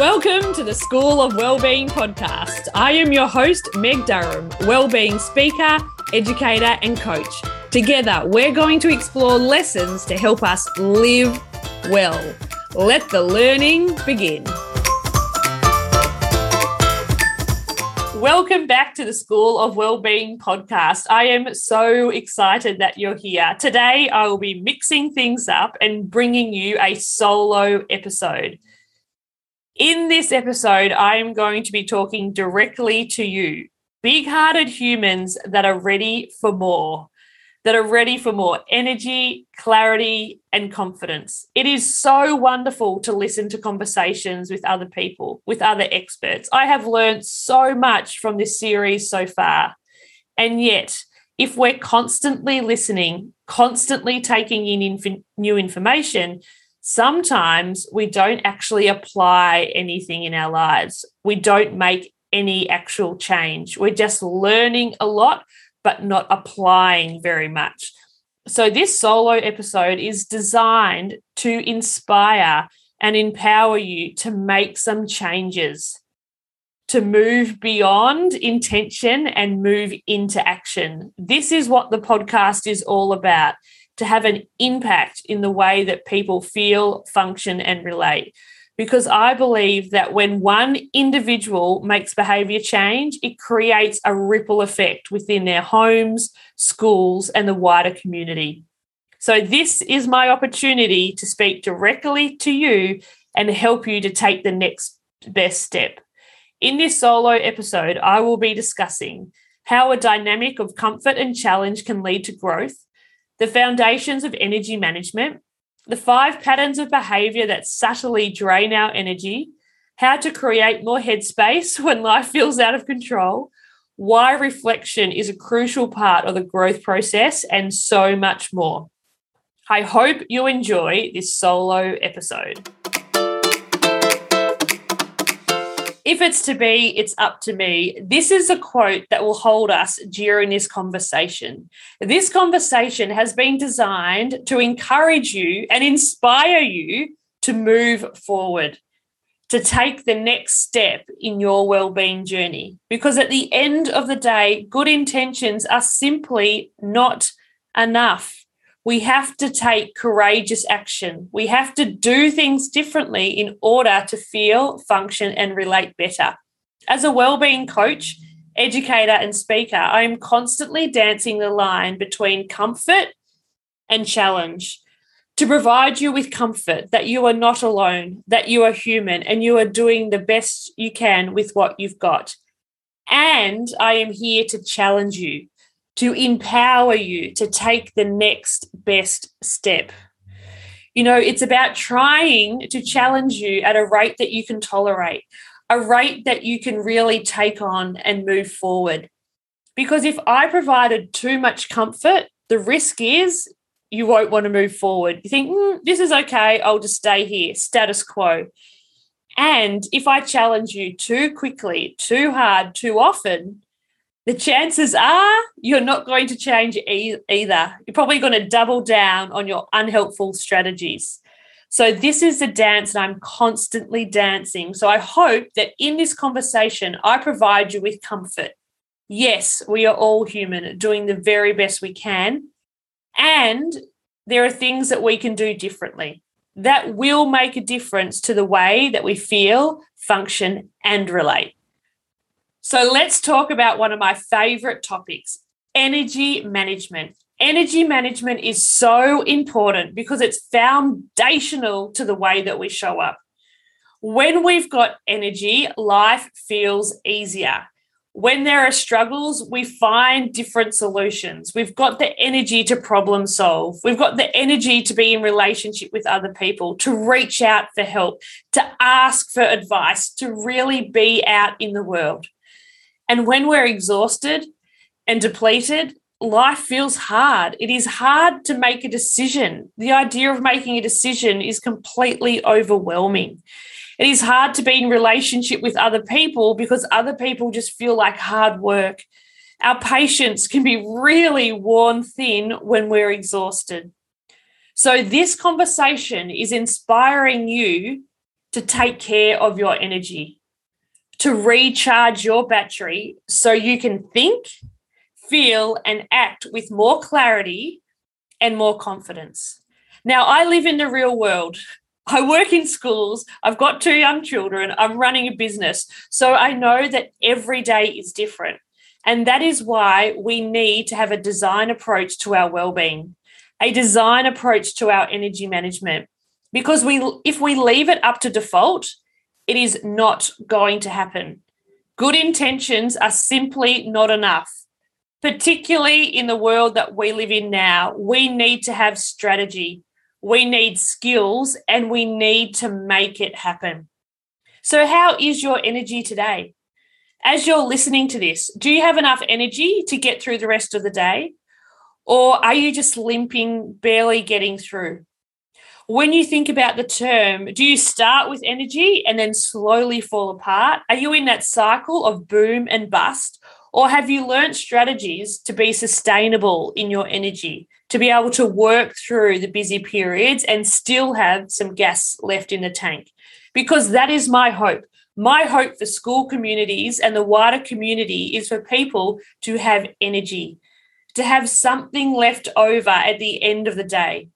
Welcome to the School of Wellbeing podcast. I am your host, Meg Durham, wellbeing speaker, educator, and coach. Together, we're going to explore lessons to help us live well. Let the learning begin. Welcome back to the School of Wellbeing podcast. I am so excited that you're here. Today, I will be mixing things up and bringing you a solo episode. In this episode, I am going to be talking directly to you, big hearted humans that are ready for more, that are ready for more energy, clarity, and confidence. It is so wonderful to listen to conversations with other people, with other experts. I have learned so much from this series so far. And yet, if we're constantly listening, constantly taking in inf- new information, sometimes we don't actually apply anything in our lives. We don't make any actual change. We're just learning a lot, but not applying very much. So, this solo episode is designed to inspire and empower you to make some changes, to move beyond intention and move into action. This is what the podcast is all about to have an impact in the way that people feel, function, and relate. Because I believe that when one individual makes behavior change, it creates a ripple effect within their homes, schools, and the wider community. So, this is my opportunity to speak directly to you and help you to take the next best step. In this solo episode, I will be discussing how a dynamic of comfort and challenge can lead to growth, the foundations of energy management, the five patterns of behavior that subtly drain our energy, how to create more headspace when life feels out of control, why reflection is a crucial part of the growth process, and so much more. I hope you enjoy this solo episode. If it's to be, it's up to me. This is a quote that will hold us during this conversation. This conversation has been designed to encourage you and inspire you to move forward, to take the next step in your well-being journey. Because at the end of the day, good intentions are simply not enough we have to take courageous action. We have to do things differently in order to feel, function, and relate better. As a well-being coach, educator, and speaker, I am constantly dancing the line between comfort and challenge to provide you with comfort that you are not alone, that you are human, and you are doing the best you can with what you've got. And I am here to challenge you to empower you to take the next best step. You know, it's about trying to challenge you at a rate that you can tolerate, a rate that you can really take on and move forward. Because if I provided too much comfort, the risk is you won't want to move forward. You think, mm, this is okay, I'll just stay here, status quo. And if I challenge you too quickly, too hard, too often, the chances are you're not going to change e- either. You're probably going to double down on your unhelpful strategies. So, this is the dance that I'm constantly dancing. So, I hope that in this conversation, I provide you with comfort. Yes, we are all human, doing the very best we can. And there are things that we can do differently that will make a difference to the way that we feel, function, and relate. So let's talk about one of my favorite topics energy management. Energy management is so important because it's foundational to the way that we show up. When we've got energy, life feels easier. When there are struggles, we find different solutions. We've got the energy to problem solve. We've got the energy to be in relationship with other people, to reach out for help, to ask for advice, to really be out in the world. And when we're exhausted and depleted, life feels hard. It is hard to make a decision. The idea of making a decision is completely overwhelming. It is hard to be in relationship with other people because other people just feel like hard work. Our patience can be really worn thin when we're exhausted. So, this conversation is inspiring you to take care of your energy, to recharge your battery so you can think, feel, and act with more clarity and more confidence. Now, I live in the real world. I work in schools. I've got two young children. I'm running a business. So I know that every day is different. And that is why we need to have a design approach to our well-being, a design approach to our energy management. Because we if we leave it up to default, it is not going to happen. Good intentions are simply not enough. Particularly in the world that we live in now, we need to have strategy, we need skills, and we need to make it happen. So, how is your energy today? as you're listening to this, do you have enough energy to get through the rest of the day? Or are you just limping, barely getting through? When you think about the term, do you start with energy and then slowly fall apart? Are you in that cycle of boom and bust? Or have you learned strategies to be sustainable in your energy, to be able to work through the busy periods and still have some gas left in the tank? Because that is my hope my hope for school communities and the wider community is for people to have energy, to have something left over at the end of the day.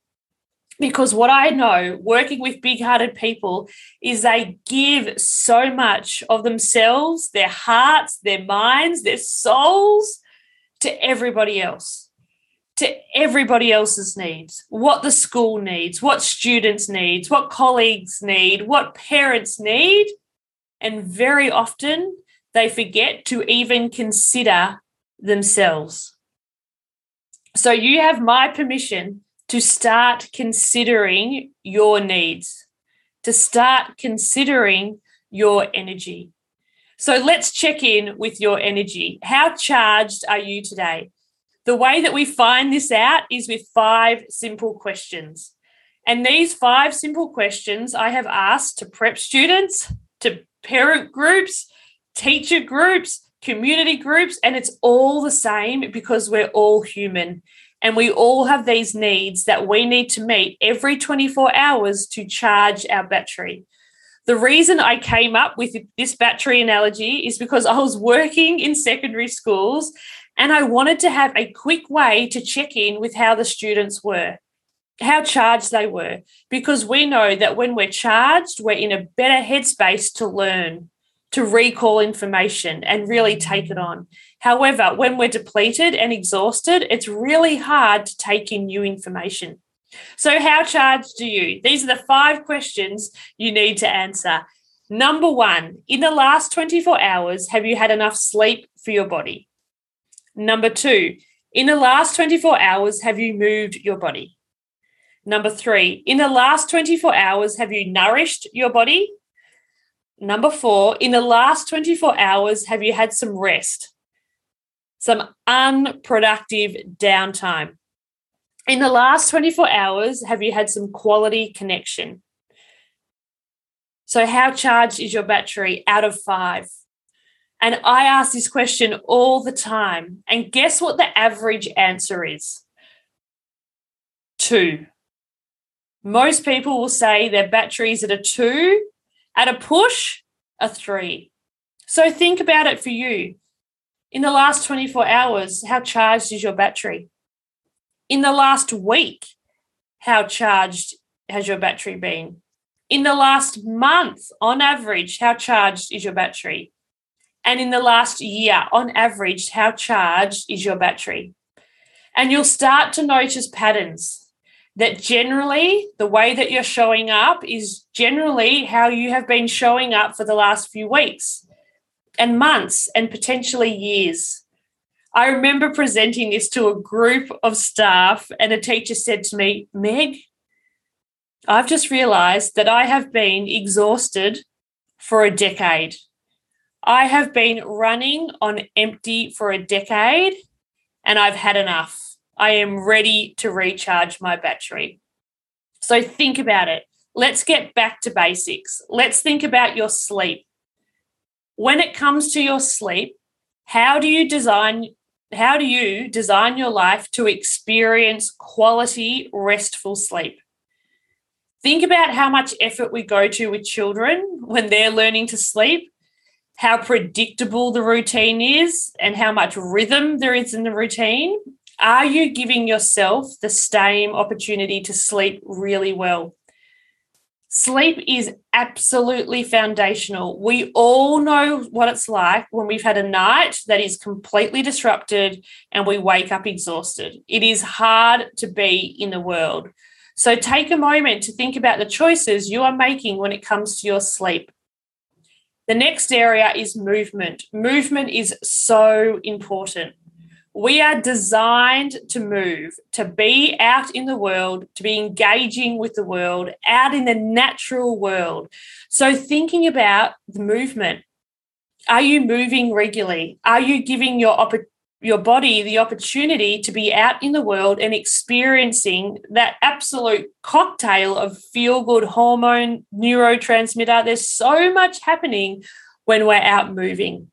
Because what I know working with big hearted people is they give so much of themselves, their hearts, their minds, their souls to everybody else, to everybody else's needs, what the school needs, what students needs, what colleagues need, what parents need and very often they forget to even consider themselves. So you have my permission to start considering your needs, to start considering your energy. So let's check in with your energy. How charged are you today? The way that we find this out is with five simple questions. And these five simple questions I have asked to prep students, to parent groups, teacher groups, community groups, and it's all the same because we're all human and we all have these needs that we need to meet every 24 hours to charge our battery. The reason I came up with this battery analogy is because I was working in secondary schools and I wanted to have a quick way to check in with how the students were how charged they were because we know that when we're charged, we're in a better headspace to learn, to recall information and really take it on. However, when we're depleted and exhausted, it's really hard to take in new information. So, how charged are you? These are the five questions you need to answer. Number one, in the last 24 hours, have you had enough sleep for your body? Number two, in the last 24 hours, have you moved your body? Number three, in the last 24 hours, have you nourished your body? Number four, in the last 24 hours, have you had some rest? Some unproductive downtime. In the last 24 hours, have you had some quality connection? So, how charged is your battery out of five? And I ask this question all the time. And guess what the average answer is? Two. Most people will say their batteries at a two, at a push, a three. So think about it for you. In the last 24 hours, how charged is your battery? In the last week, how charged has your battery been? In the last month, on average, how charged is your battery? And in the last year, on average, how charged is your battery? And you'll start to notice patterns that generally the way that you're showing up is generally how you have been showing up for the last few weeks and months and potentially years. I remember presenting this to a group of staff, and a teacher said to me, Meg, I've just realized that I have been exhausted for a decade. I have been running on empty for a decade, and I've had enough. I am ready to recharge my battery. So think about it. Let's get back to basics. Let's think about your sleep. When it comes to your sleep, how do you design how do you design your life to experience quality restful sleep? Think about how much effort we go to with children when they're learning to sleep, how predictable the routine is, and how much rhythm there is in the routine. Are you giving yourself the same opportunity to sleep really well? Sleep is absolutely foundational. We all know what it's like when we've had a night that is completely disrupted and we wake up exhausted. It is hard to be in the world. So take a moment to think about the choices you are making when it comes to your sleep. The next area is movement. Movement is so important. We are designed to move, to be out in the world, to be engaging with the world, out in the natural world. So, thinking about the movement, are you moving regularly? Are you giving your your body the opportunity to be out in the world and experiencing that absolute cocktail of feel good hormone neurotransmitter? There's so much happening when we're out moving.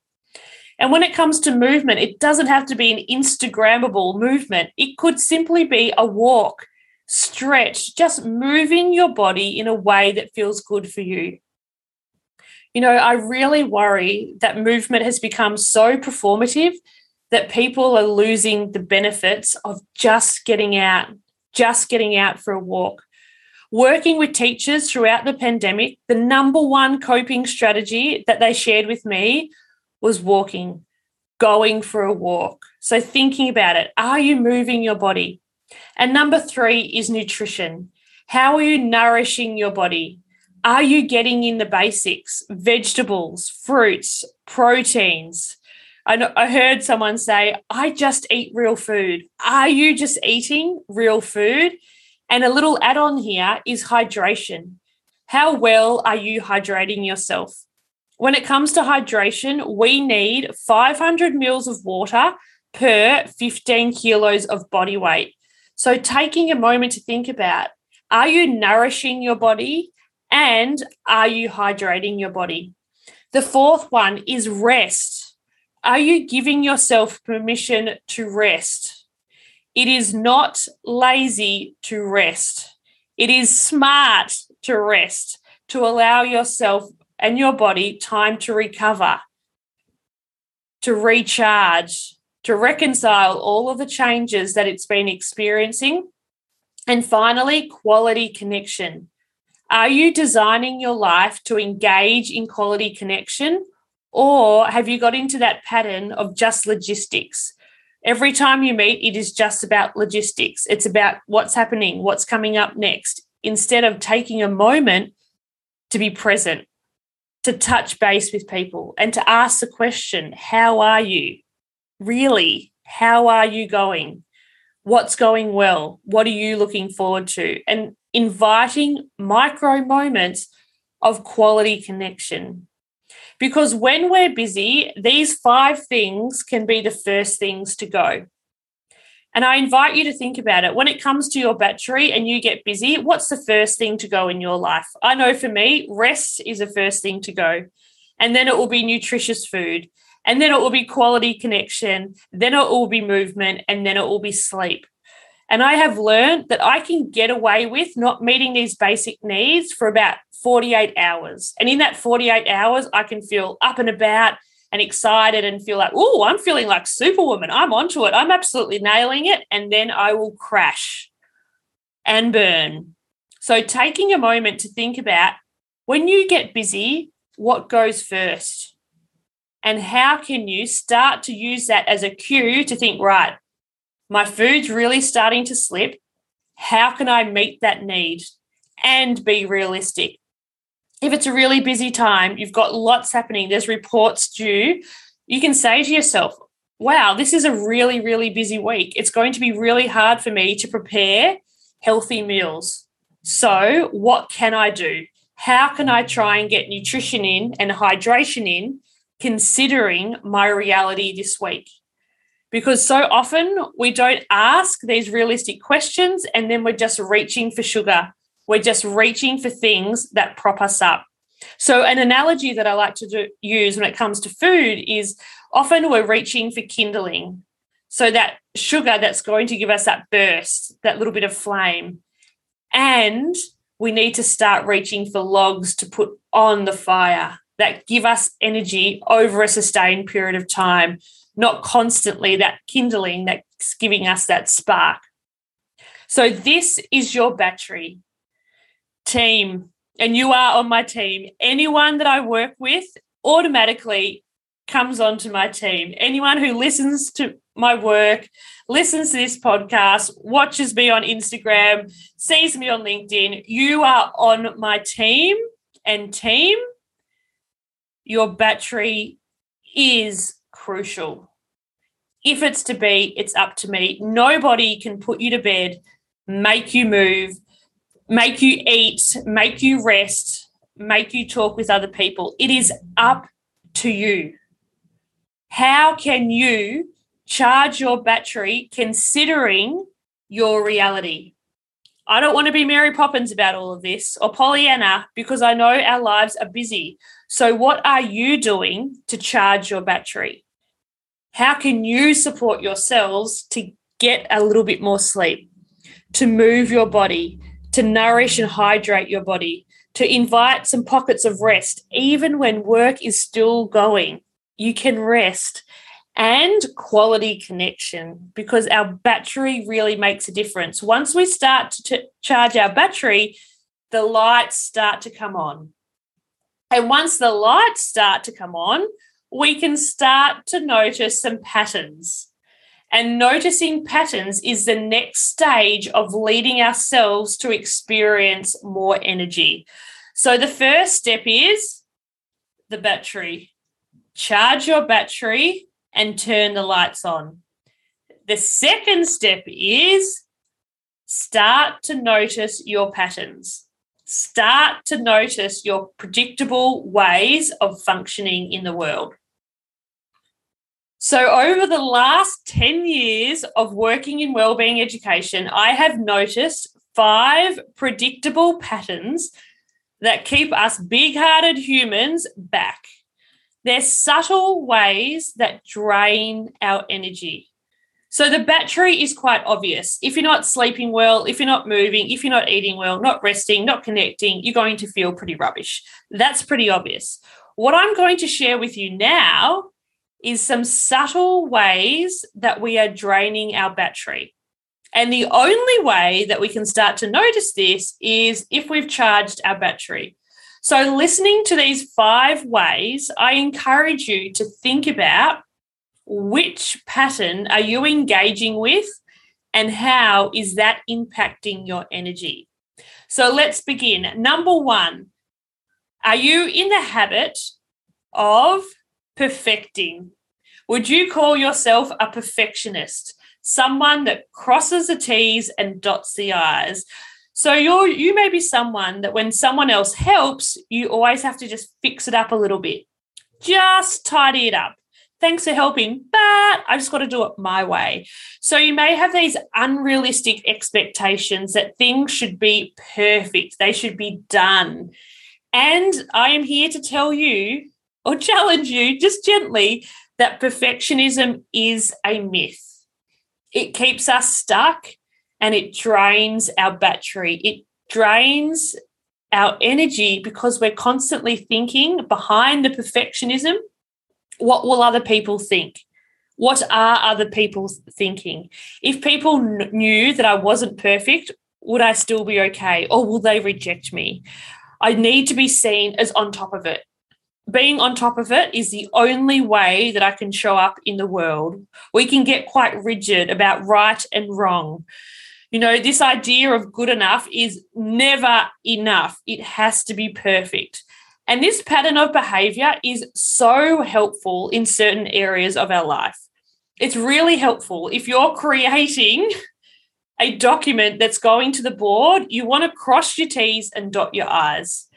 And when it comes to movement, it doesn't have to be an Instagrammable movement. It could simply be a walk, stretch, just moving your body in a way that feels good for you. You know, I really worry that movement has become so performative that people are losing the benefits of just getting out, just getting out for a walk. Working with teachers throughout the pandemic, the number one coping strategy that they shared with me was walking, going for a walk. So, thinking about it, are you moving your body? And number three is nutrition. How are you nourishing your body? Are you getting in the basics, vegetables, fruits, proteins? I, I heard someone say, I just eat real food. Are you just eating real food? And a little add on here is hydration. How well are you hydrating yourself? When it comes to hydration, we need 500 mils of water per 15 kilos of body weight. So, taking a moment to think about are you nourishing your body and are you hydrating your body? The fourth one is rest. Are you giving yourself permission to rest? It is not lazy to rest. It is smart to rest, to allow yourself and your body time to recover, to recharge, to reconcile all of the changes that it's been experiencing. And finally, quality connection. Are you designing your life to engage in quality connection? Or have you got into that pattern of just logistics? Every time you meet, it is just about logistics. It's about what's happening, what's coming up next, instead of taking a moment to be present to touch base with people and to ask the question how are you? Really, how are you going? What's going well? What are you looking forward to? And inviting micro moments of quality connection. Because when we're busy, these five things can be the first things to go. And I invite you to think about it. When it comes to your battery and you get busy, what's the first thing to go in your life? I know for me, rest is the first thing to go. And then it will be nutritious food. And then it will be quality connection. Then it will be movement. And then it will be sleep. And I have learned that I can get away with not meeting these basic needs for about 48 hours. And in that 48 hours, I can feel up and about and excited and feel like, oh, I'm feeling like superwoman. I'm onto it. I'm absolutely nailing it. And then I will crash and burn. So, taking a moment to think about when you get busy, what goes first? And how can you start to use that as a cue to think, right, my food's really starting to slip. How can I meet that need and be realistic? If it's a really busy time, you've got lots happening, there's reports due, you can say to yourself, wow, this is a really, really busy week. It's going to be really hard for me to prepare healthy meals. So, what can I do? How can I try and get nutrition in and hydration in, considering my reality this week? Because so often we don't ask these realistic questions and then we're just reaching for sugar we're just reaching for things that prop us up. So, an analogy that I like to do, use when it comes to food is often we're reaching for kindling. So, that sugar that's going to give us that burst, that little bit of flame. And we need to start reaching for logs to put on the fire that give us energy over a sustained period of time, not constantly that kindling that's giving us that spark. So, this is your battery team, and you are on my team. Anyone that I work with automatically comes onto my team. Anyone who listens to my work, listens to this podcast, watches me on Instagram, sees me on LinkedIn, you are on my team and team. Your battery is crucial. If it's to be, it's up to me. Nobody can put you to bed, make you move, make you eat, make you rest, make you talk with other people. It is up to you. How can you charge your battery considering your reality? I don't want to be Mary Poppins about all of this or Pollyanna because I know our lives are busy. So, what are you doing to charge your battery? How can you support yourselves to get a little bit more sleep, to move your body, to nourish and hydrate your body, to invite some pockets of rest, even when work is still going. You can rest and quality connection because our battery really makes a difference. Once we start to charge our battery, the lights start to come on. And once the lights start to come on, we can start to notice some patterns. And noticing patterns is the next stage of leading ourselves to experience more energy. So the first step is the battery. Charge your battery and turn the lights on. The second step is start to notice your patterns. Start to notice your predictable ways of functioning in the world. So, over the last 10 years of working in wellbeing education, I have noticed five predictable patterns that keep us big hearted humans back. They're subtle ways that drain our energy. So, the battery is quite obvious. If you're not sleeping well, if you're not moving, if you're not eating well, not resting, not connecting, you're going to feel pretty rubbish. That's pretty obvious. What I'm going to share with you now is some subtle ways that we are draining our battery. And the only way that we can start to notice this is if we've charged our battery. So, listening to these five ways, I encourage you to think about which pattern are you engaging with and how is that impacting your energy. So, let's begin. Number one, are you in the habit of perfecting? Would you call yourself a perfectionist? Someone that crosses the T's and dots the I's. So you're you may be someone that when someone else helps, you always have to just fix it up a little bit. Just tidy it up. Thanks for helping, but I just got to do it my way. So you may have these unrealistic expectations that things should be perfect, they should be done. And I am here to tell you or challenge you just gently that perfectionism is a myth. It keeps us stuck and it drains our battery. It drains our energy because we're constantly thinking behind the perfectionism what will other people think? What are other people thinking? If people kn- knew that I wasn't perfect, would I still be okay or will they reject me? I need to be seen as on top of it being on top of it is the only way that I can show up in the world. We can get quite rigid about right and wrong. You know, this idea of good enough is never enough, it has to be perfect. And this pattern of behavior is so helpful in certain areas of our life. It's really helpful if you're creating a document that's going to the board, you want to cross your T's and dot your I's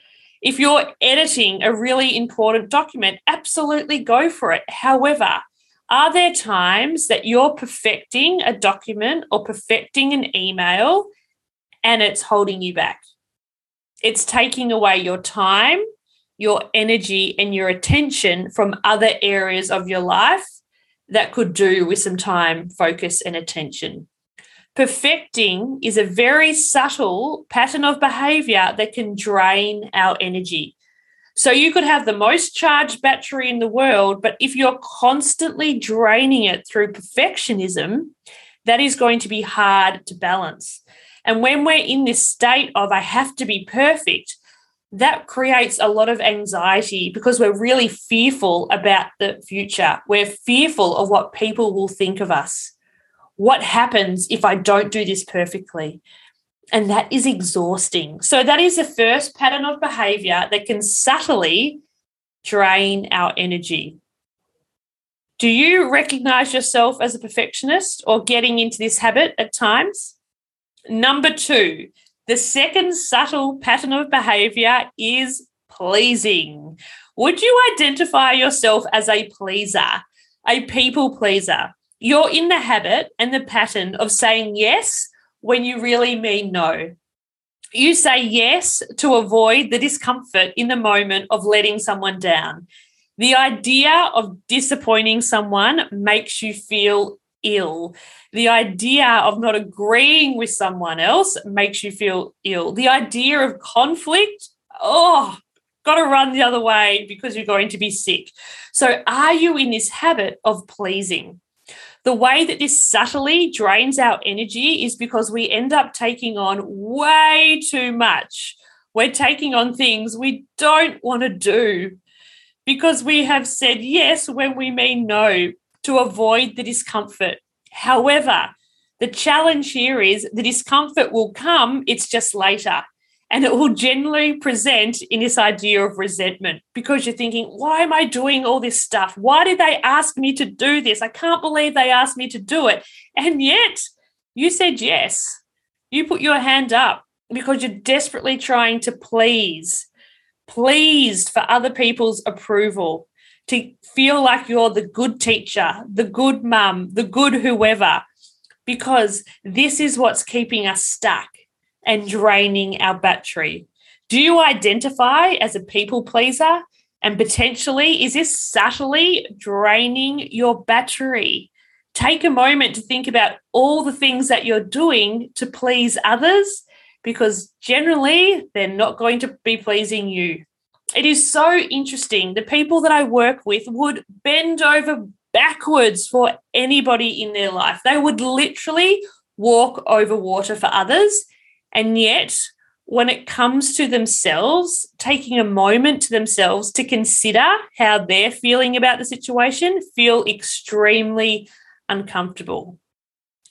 if you're editing a really important document, absolutely go for it. However, are there times that you're perfecting a document or perfecting an email and it's holding you back? It's taking away your time, your energy, and your attention from other areas of your life that could do with some time, focus, and attention. Perfecting is a very subtle pattern of behavior that can drain our energy. So you could have the most charged battery in the world, but if you're constantly draining it through perfectionism, that is going to be hard to balance. And when we're in this state of, I have to be perfect, that creates a lot of anxiety because we're really fearful about the future. We're fearful of what people will think of us. What happens if I don't do this perfectly? And that is exhausting. So, that is the first pattern of behavior that can subtly drain our energy. Do you recognize yourself as a perfectionist or getting into this habit at times? Number two, the second subtle pattern of behavior is pleasing. Would you identify yourself as a pleaser, a people pleaser? You're in the habit and the pattern of saying yes when you really mean no. You say yes to avoid the discomfort in the moment of letting someone down. The idea of disappointing someone makes you feel ill. The idea of not agreeing with someone else makes you feel ill. The idea of conflict, oh, got to run the other way because you're going to be sick. So, are you in this habit of pleasing? The way that this subtly drains our energy is because we end up taking on way too much. We're taking on things we don't want to do because we have said yes when we mean no to avoid the discomfort. However, the challenge here is the discomfort will come, it's just later. And it will generally present in this idea of resentment because you're thinking, why am I doing all this stuff? Why did they ask me to do this? I can't believe they asked me to do it. And yet you said yes. You put your hand up because you're desperately trying to please, pleased for other people's approval to feel like you're the good teacher, the good mum, the good whoever, because this is what's keeping us stuck and draining our battery. Do you identify as a people pleaser? And potentially, is this subtly draining your battery? Take a moment to think about all the things that you're doing to please others, because generally, they're not going to be pleasing you it is so interesting. The people that I work with would bend over backwards for anybody in their life. They would literally walk over water for others. And yet, when it comes to themselves, taking a moment to themselves to consider how they're feeling about the situation, feel extremely uncomfortable.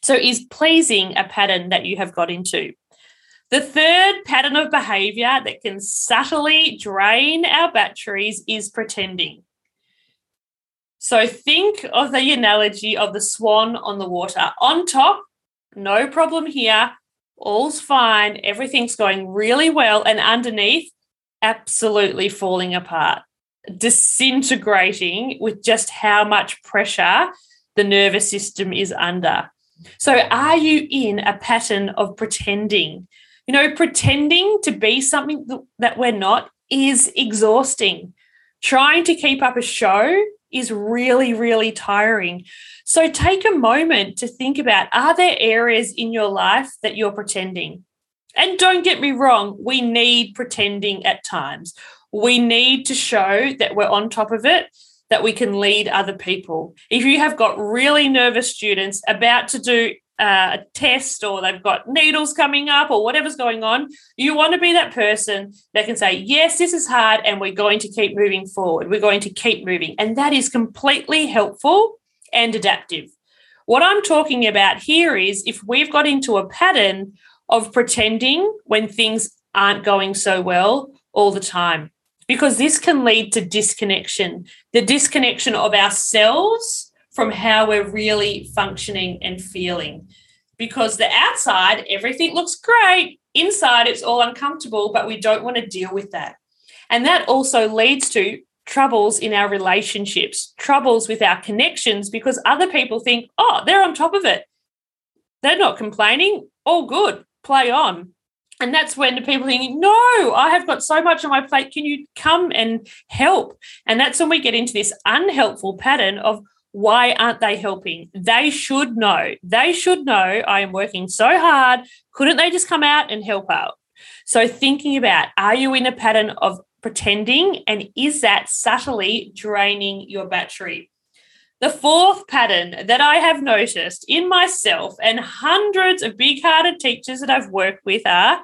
So, is pleasing a pattern that you have got into? The third pattern of behavior that can subtly drain our batteries is pretending. So think of the analogy of the swan on the water. On top, no problem here, all's fine, everything's going really well. And underneath, absolutely falling apart, disintegrating with just how much pressure the nervous system is under. So, are you in a pattern of pretending? You know, pretending to be something that we're not is exhausting. Trying to keep up a show is really, really tiring. So take a moment to think about are there areas in your life that you're pretending? And don't get me wrong, we need pretending at times. We need to show that we're on top of it, that we can lead other people. If you have got really nervous students about to do uh, a test or they've got needles coming up or whatever's going on, you want to be that person that can say, Yes, this is hard, and we're going to keep moving forward. We're going to keep moving. And that is completely helpful and adaptive. What I'm talking about here is if we've got into a pattern of pretending when things aren't going so well all the time, because this can lead to disconnection, the disconnection of ourselves from how we're really functioning and feeling. Because the outside, everything looks great. Inside, it's all uncomfortable, but we don't want to deal with that. And that also leads to troubles in our relationships, troubles with our connections, because other people think, oh, they're on top of it. They're not complaining. All good. Play on. And that's when the people think, no, I have got so much on my plate. Can you come and help? And that's when we get into this unhelpful pattern of, why aren't they helping? They should know. They should know I am working so hard. Couldn't they just come out and help out? So, thinking about are you in a pattern of pretending and is that subtly draining your battery? The fourth pattern that I have noticed in myself and hundreds of big hearted teachers that I've worked with are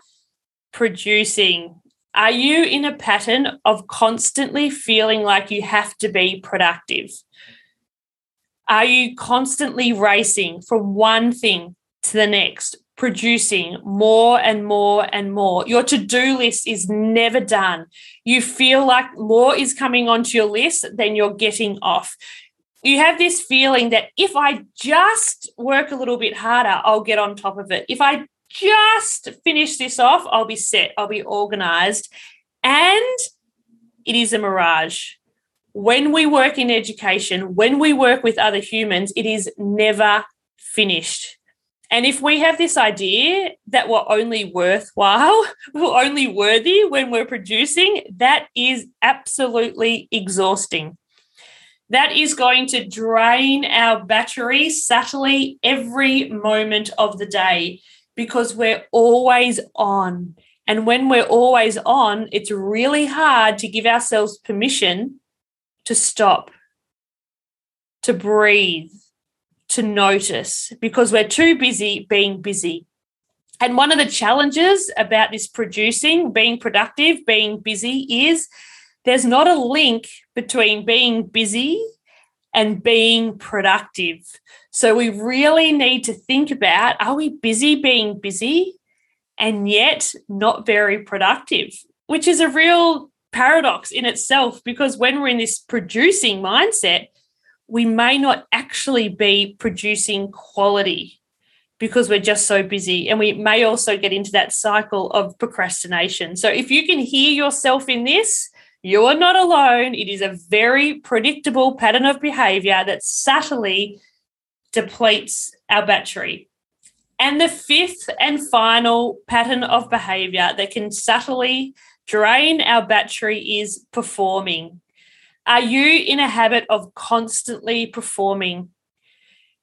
producing. Are you in a pattern of constantly feeling like you have to be productive? Are you constantly racing from one thing to the next, producing more and more and more? Your to do list is never done. You feel like more is coming onto your list than you're getting off. You have this feeling that if I just work a little bit harder, I'll get on top of it. If I just finish this off, I'll be set, I'll be organized. And it is a mirage when we work in education, when we work with other humans, it is never finished. And if we have this idea that we're only worthwhile, we're only worthy when we're producing, that is absolutely exhausting. That is going to drain our battery subtly every moment of the day because we're always on. And when we're always on, it's really hard to give ourselves permission to stop, to breathe, to notice, because we're too busy being busy. And one of the challenges about this producing, being productive, being busy is there's not a link between being busy and being productive. So we really need to think about are we busy being busy and yet not very productive, which is a real paradox in itself because when we're in this producing mindset, we may not actually be producing quality because we're just so busy. And we may also get into that cycle of procrastination. So if you can hear yourself in this, you are not alone. It is a very predictable pattern of behavior that subtly depletes our battery. And the fifth and final pattern of behavior that can subtly drain our battery is performing. Are you in a habit of constantly performing?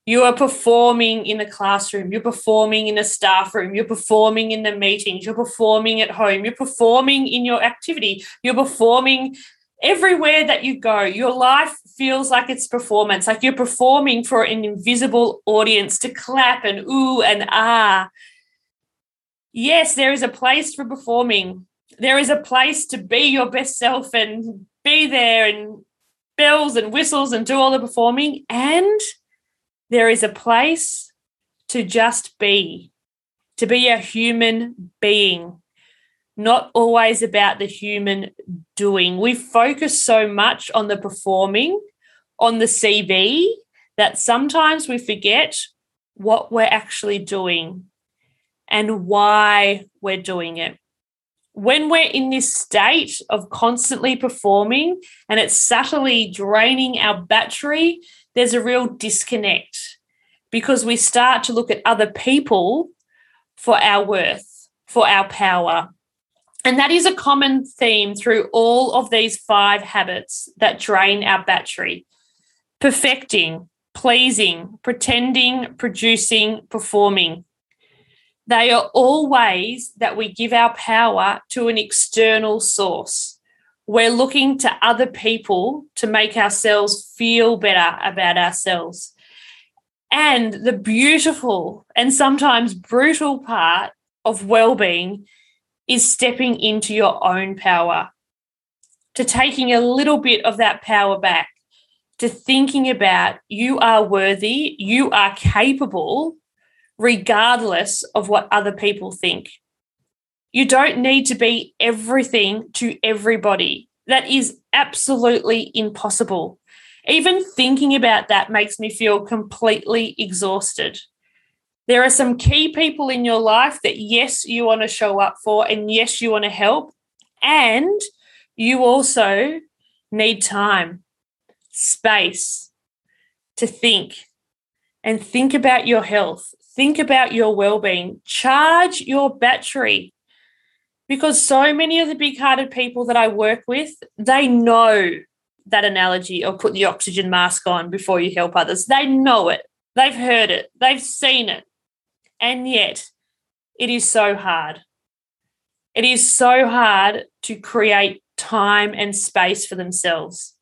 You are performing in the classroom, you're performing in a staff room, you're performing in the meetings, you're performing at home, you're performing in your activity, you're performing everywhere that you go. Your life feels like it's performance, like you're performing for an invisible audience to clap and ooh and ah. Yes, there is a place for performing, there is a place to be your best self and be there and bells and whistles and do all the performing. And there is a place to just be, to be a human being, not always about the human doing. We focus so much on the performing, on the CV, that sometimes we forget what we're actually doing and why we're doing it when we're in this state of constantly performing and it's subtly draining our battery, there's a real disconnect because we start to look at other people for our worth, for our power. And that is a common theme through all of these five habits that drain our battery perfecting, pleasing, pretending, producing, performing. They are all ways that we give our power to an external source. We're looking to other people to make ourselves feel better about ourselves. And the beautiful and sometimes brutal part of well-being is stepping into your own power, to taking a little bit of that power back, to thinking about you are worthy, you are capable, regardless of what other people think. You don't need to be everything to everybody. That is absolutely impossible. Even thinking about that makes me feel completely exhausted. There are some key people in your life that, yes, you want to show up for, and yes, you want to help. And you also need time, space to think and think about your health, Think about your well being, charge your battery. Because so many of the big hearted people that I work with, they know, that analogy of put the oxygen mask on before you help others. They know it, they've heard it, they've seen it. And yet, it is so hard. It is so hard to create time and space for themselves.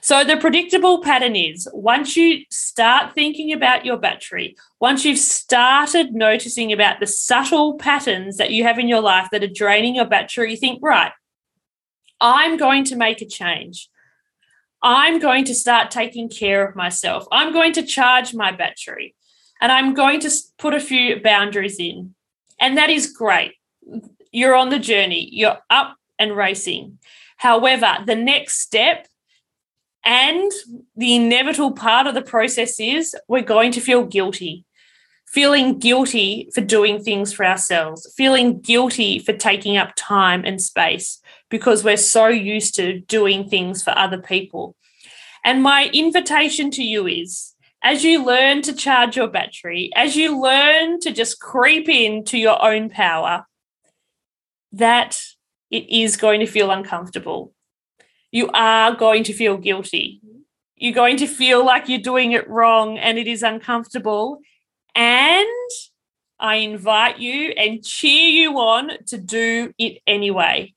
So, the predictable pattern is once you start thinking about your battery, once you've started noticing about the subtle patterns that you have in your life that are draining your battery, you think, right, I'm going to make a change. I'm going to start taking care of myself. I'm going to charge my battery and I'm going to put a few boundaries in. And that is great. You're on the journey, you're up and racing. However, the next step and the inevitable part of the process is we're going to feel guilty. Feeling guilty for doing things for ourselves, feeling guilty for taking up time and space because we're so used to doing things for other people. And my invitation to you is as you learn to charge your battery, as you learn to just creep into your own power, that it is going to feel uncomfortable. You are going to feel guilty. You're going to feel like you're doing it wrong and it is uncomfortable. And I invite you and cheer you on to do it anyway,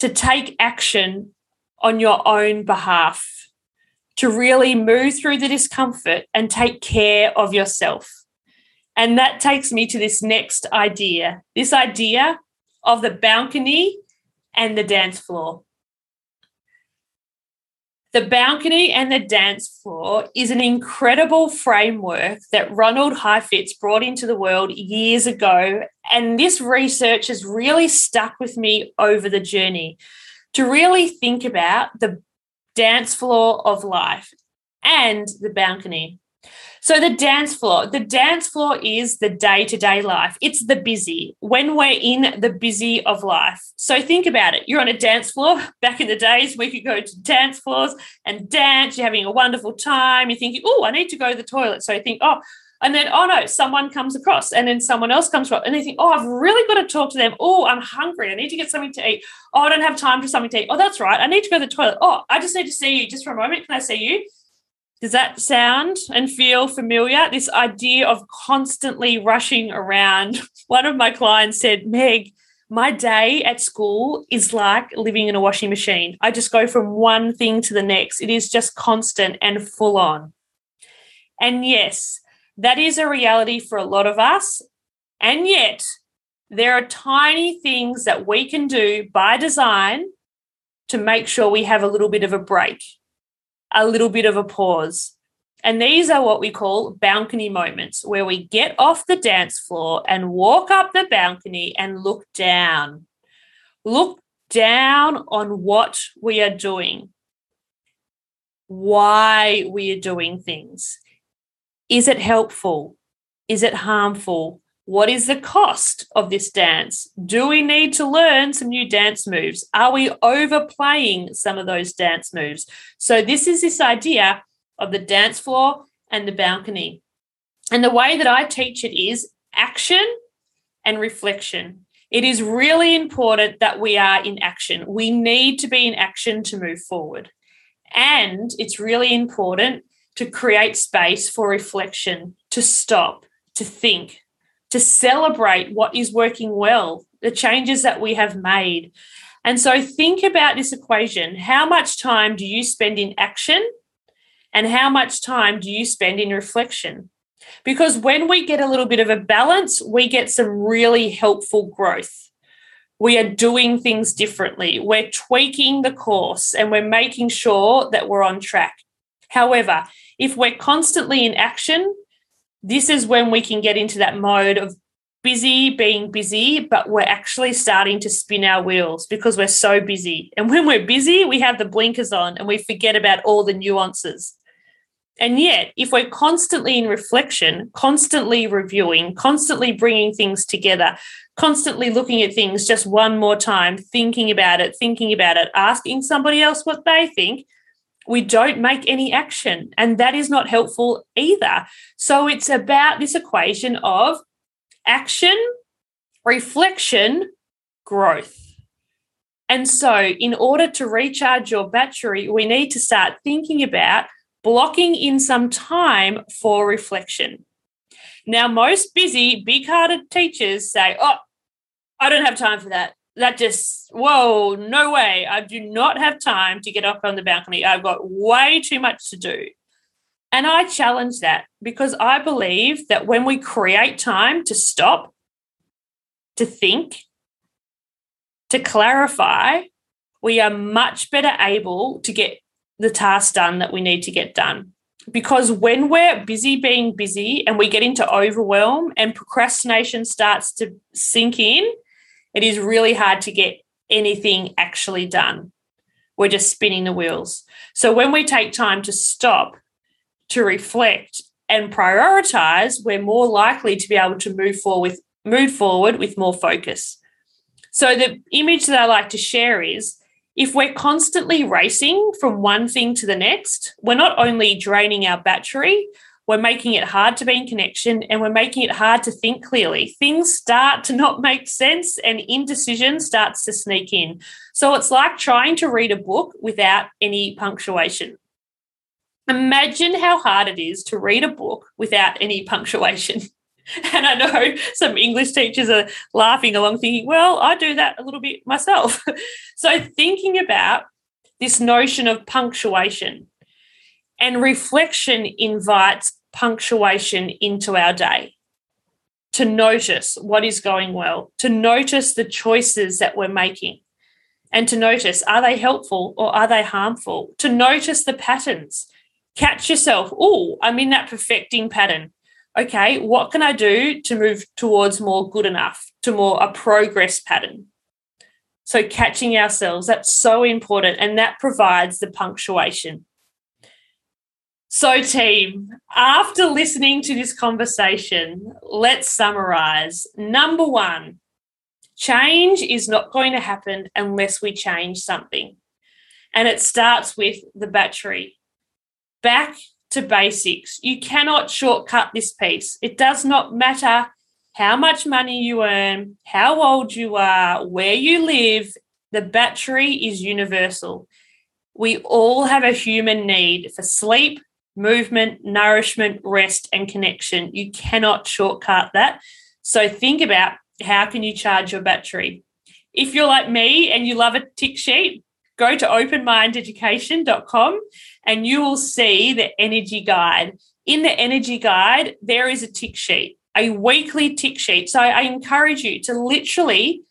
to take action on your own behalf, to really move through the discomfort and take care of yourself. And that takes me to this next idea this idea of the balcony and the dance floor. The balcony and the dance floor is an incredible framework that Ronald Heifetz brought into the world years ago. And this research has really stuck with me over the journey to really think about the dance floor of life and the balcony. So the dance floor, the dance floor is the day-to-day life. It's the busy when we're in the busy of life. So think about it. You're on a dance floor. Back in the days, we could go to dance floors and dance. You're having a wonderful time. You're thinking, oh, I need to go to the toilet. So you think, oh, and then, oh no, someone comes across, and then someone else comes across, and they think, oh, I've really got to talk to them. Oh, I'm hungry. I need to get something to eat. Oh, I don't have time for something to eat. Oh, that's right. I need to go to the toilet. Oh, I just need to see you just for a moment. Can I see you? Does that sound and feel familiar? This idea of constantly rushing around. One of my clients said, Meg, my day at school is like living in a washing machine. I just go from one thing to the next. It is just constant and full on. And yes, that is a reality for a lot of us. And yet, there are tiny things that we can do by design to make sure we have a little bit of a break a little bit of a pause. And these are what we call balcony moments, where we get off the dance floor and walk up the balcony and look down. Look down on what we are doing, why we are doing things. Is it helpful? Is it harmful? What is the cost of this dance? Do we need to learn some new dance moves? Are we overplaying some of those dance moves? So, this is this idea of the dance floor and the balcony. And the way that I teach it is action and reflection. It is really important that we are in action. We need to be in action to move forward. And it's really important to create space for reflection, to stop, to think, to celebrate what is working well, the changes that we have made. And so think about this equation. How much time do you spend in action? And how much time do you spend in reflection? Because when we get a little bit of a balance, we get some really helpful growth. We are doing things differently. We're tweaking the course and we're making sure that we're on track. However, if we're constantly in action, this is when we can get into that mode of busy being busy, but we're actually starting to spin our wheels because we're so busy. And when we're busy, we have the blinkers on and we forget about all the nuances. And yet, if we're constantly in reflection, constantly reviewing, constantly bringing things together, constantly looking at things just one more time, thinking about it, thinking about it, asking somebody else what they think, we don't make any action. And that is not helpful either. So it's about this equation of action, reflection, growth. And so, in order to recharge your battery, we need to start thinking about blocking in some time for reflection. Now, most busy, big hearted teachers say, Oh, I don't have time for that. That just, whoa, no way. I do not have time to get up on the balcony. I've got way too much to do. And I challenge that because I believe that when we create time to stop, to think, to clarify, we are much better able to get the task done that we need to get done. Because when we're busy being busy and we get into overwhelm and procrastination starts to sink in, it is really hard to get anything actually done. We're just spinning the wheels. So when we take time to stop, to reflect and prioritize, we're more likely to be able to move forward with move forward with more focus. So the image that I like to share is if we're constantly racing from one thing to the next, we're not only draining our battery, we're making it hard to be in connection and we're making it hard to think clearly. Things start to not make sense and indecision starts to sneak in. So it's like trying to read a book without any punctuation. Imagine how hard it is to read a book without any punctuation. And I know some English teachers are laughing along, thinking, well, I do that a little bit myself. so, thinking about this notion of punctuation and reflection invites punctuation into our day to notice what is going well, to notice the choices that we're making, and to notice are they helpful or are they harmful, to notice the patterns catch yourself. Oh, I'm in that perfecting pattern. Okay, what can I do to move towards more good enough, to more a progress pattern? So, catching ourselves, that's so important. And that provides the punctuation. So, team, after listening to this conversation, let's summarize. Number one, change is not going to happen unless we change something. And it starts with the battery back to basics. You cannot shortcut this piece. It does not matter how much money you earn, how old you are, where you live, the battery is universal. We all have a human need for sleep, movement, nourishment, rest, and connection. You cannot shortcut that. So think about how can you charge your battery. If you're like me and you love a tick sheet, go to openmindeducation.com and you will see the energy guide. In the energy guide, there is a tick sheet, a weekly tick sheet. So I encourage you to literally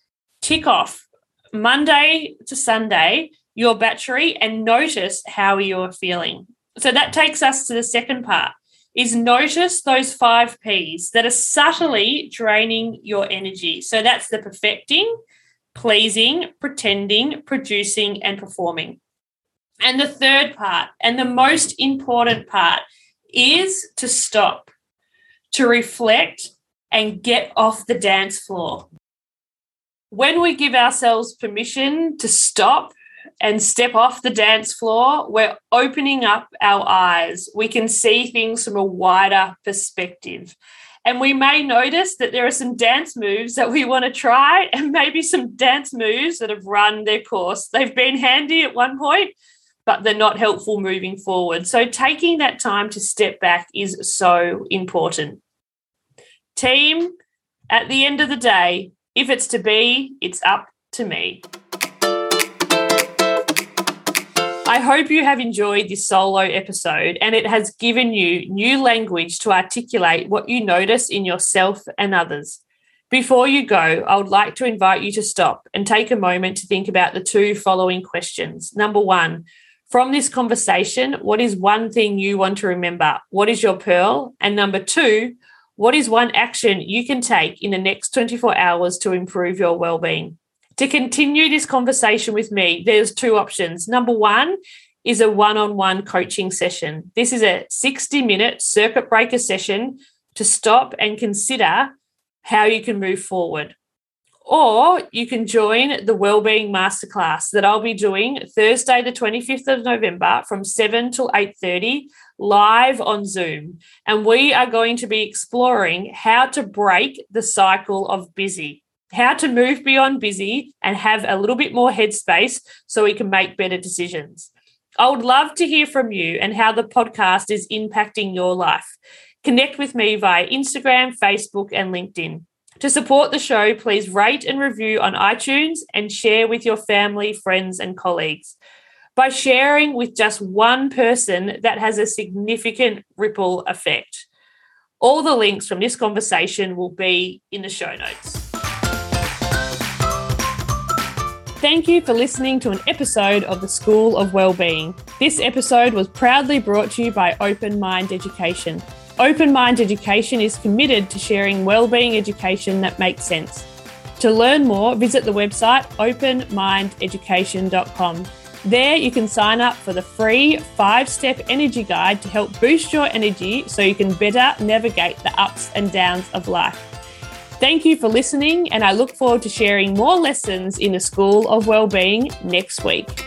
tick off Monday to Sunday your battery and notice how you're feeling. So that takes us to the second part is notice those five P's that are subtly draining your energy. So that's the perfecting, pleasing, pretending, producing, and performing. And the third part, and the most important part, is to stop, to reflect, and get off the dance floor. When we give ourselves permission to stop and step off the dance floor, we're opening up our eyes. We can see things from a wider perspective. And we may notice that there are some dance moves that we want to try, and maybe some dance moves that have run their course. They've been handy at one point, but they're not helpful moving forward. So, taking that time to step back is so important. Team, at the end of the day, if it's to be, it's up to me. I hope you have enjoyed this solo episode and it has given you new language to articulate what you notice in yourself and others. Before you go, I would like to invite you to stop and take a moment to think about the two following questions. Number one, from this conversation, what is one thing you want to remember? What is your pearl? And number two, what is one action you can take in the next 24 hours to improve your well-being? To continue this conversation with me, there's two options. Number one is a one on one coaching session. This is a 60 minute circuit breaker session to stop and consider how you can move forward. Or you can join the Wellbeing Masterclass that I'll be doing Thursday, the 25th of November from 7 till 8:30 live on Zoom. And we are going to be exploring how to break the cycle of busy how to move beyond busy and have a little bit more headspace so we can make better decisions. I would love to hear from you and how the podcast is impacting your life. Connect with me via Instagram, Facebook, and LinkedIn. To support the show, please rate and review on iTunes and share with your family, friends, and colleagues. By sharing with just one person, that has a significant ripple effect. All the links from this conversation will be in the show notes. Thank you for listening to an episode of the School of Wellbeing. This episode was proudly brought to you by Open Mind Education. Open Mind Education is committed to sharing wellbeing education that makes sense. To learn more, visit the website openmindeducation.com. There, you can sign up for the free five step energy guide to help boost your energy so you can better navigate the ups and downs of life. Thank you for listening, and I look forward to sharing more lessons in the School of Wellbeing next week.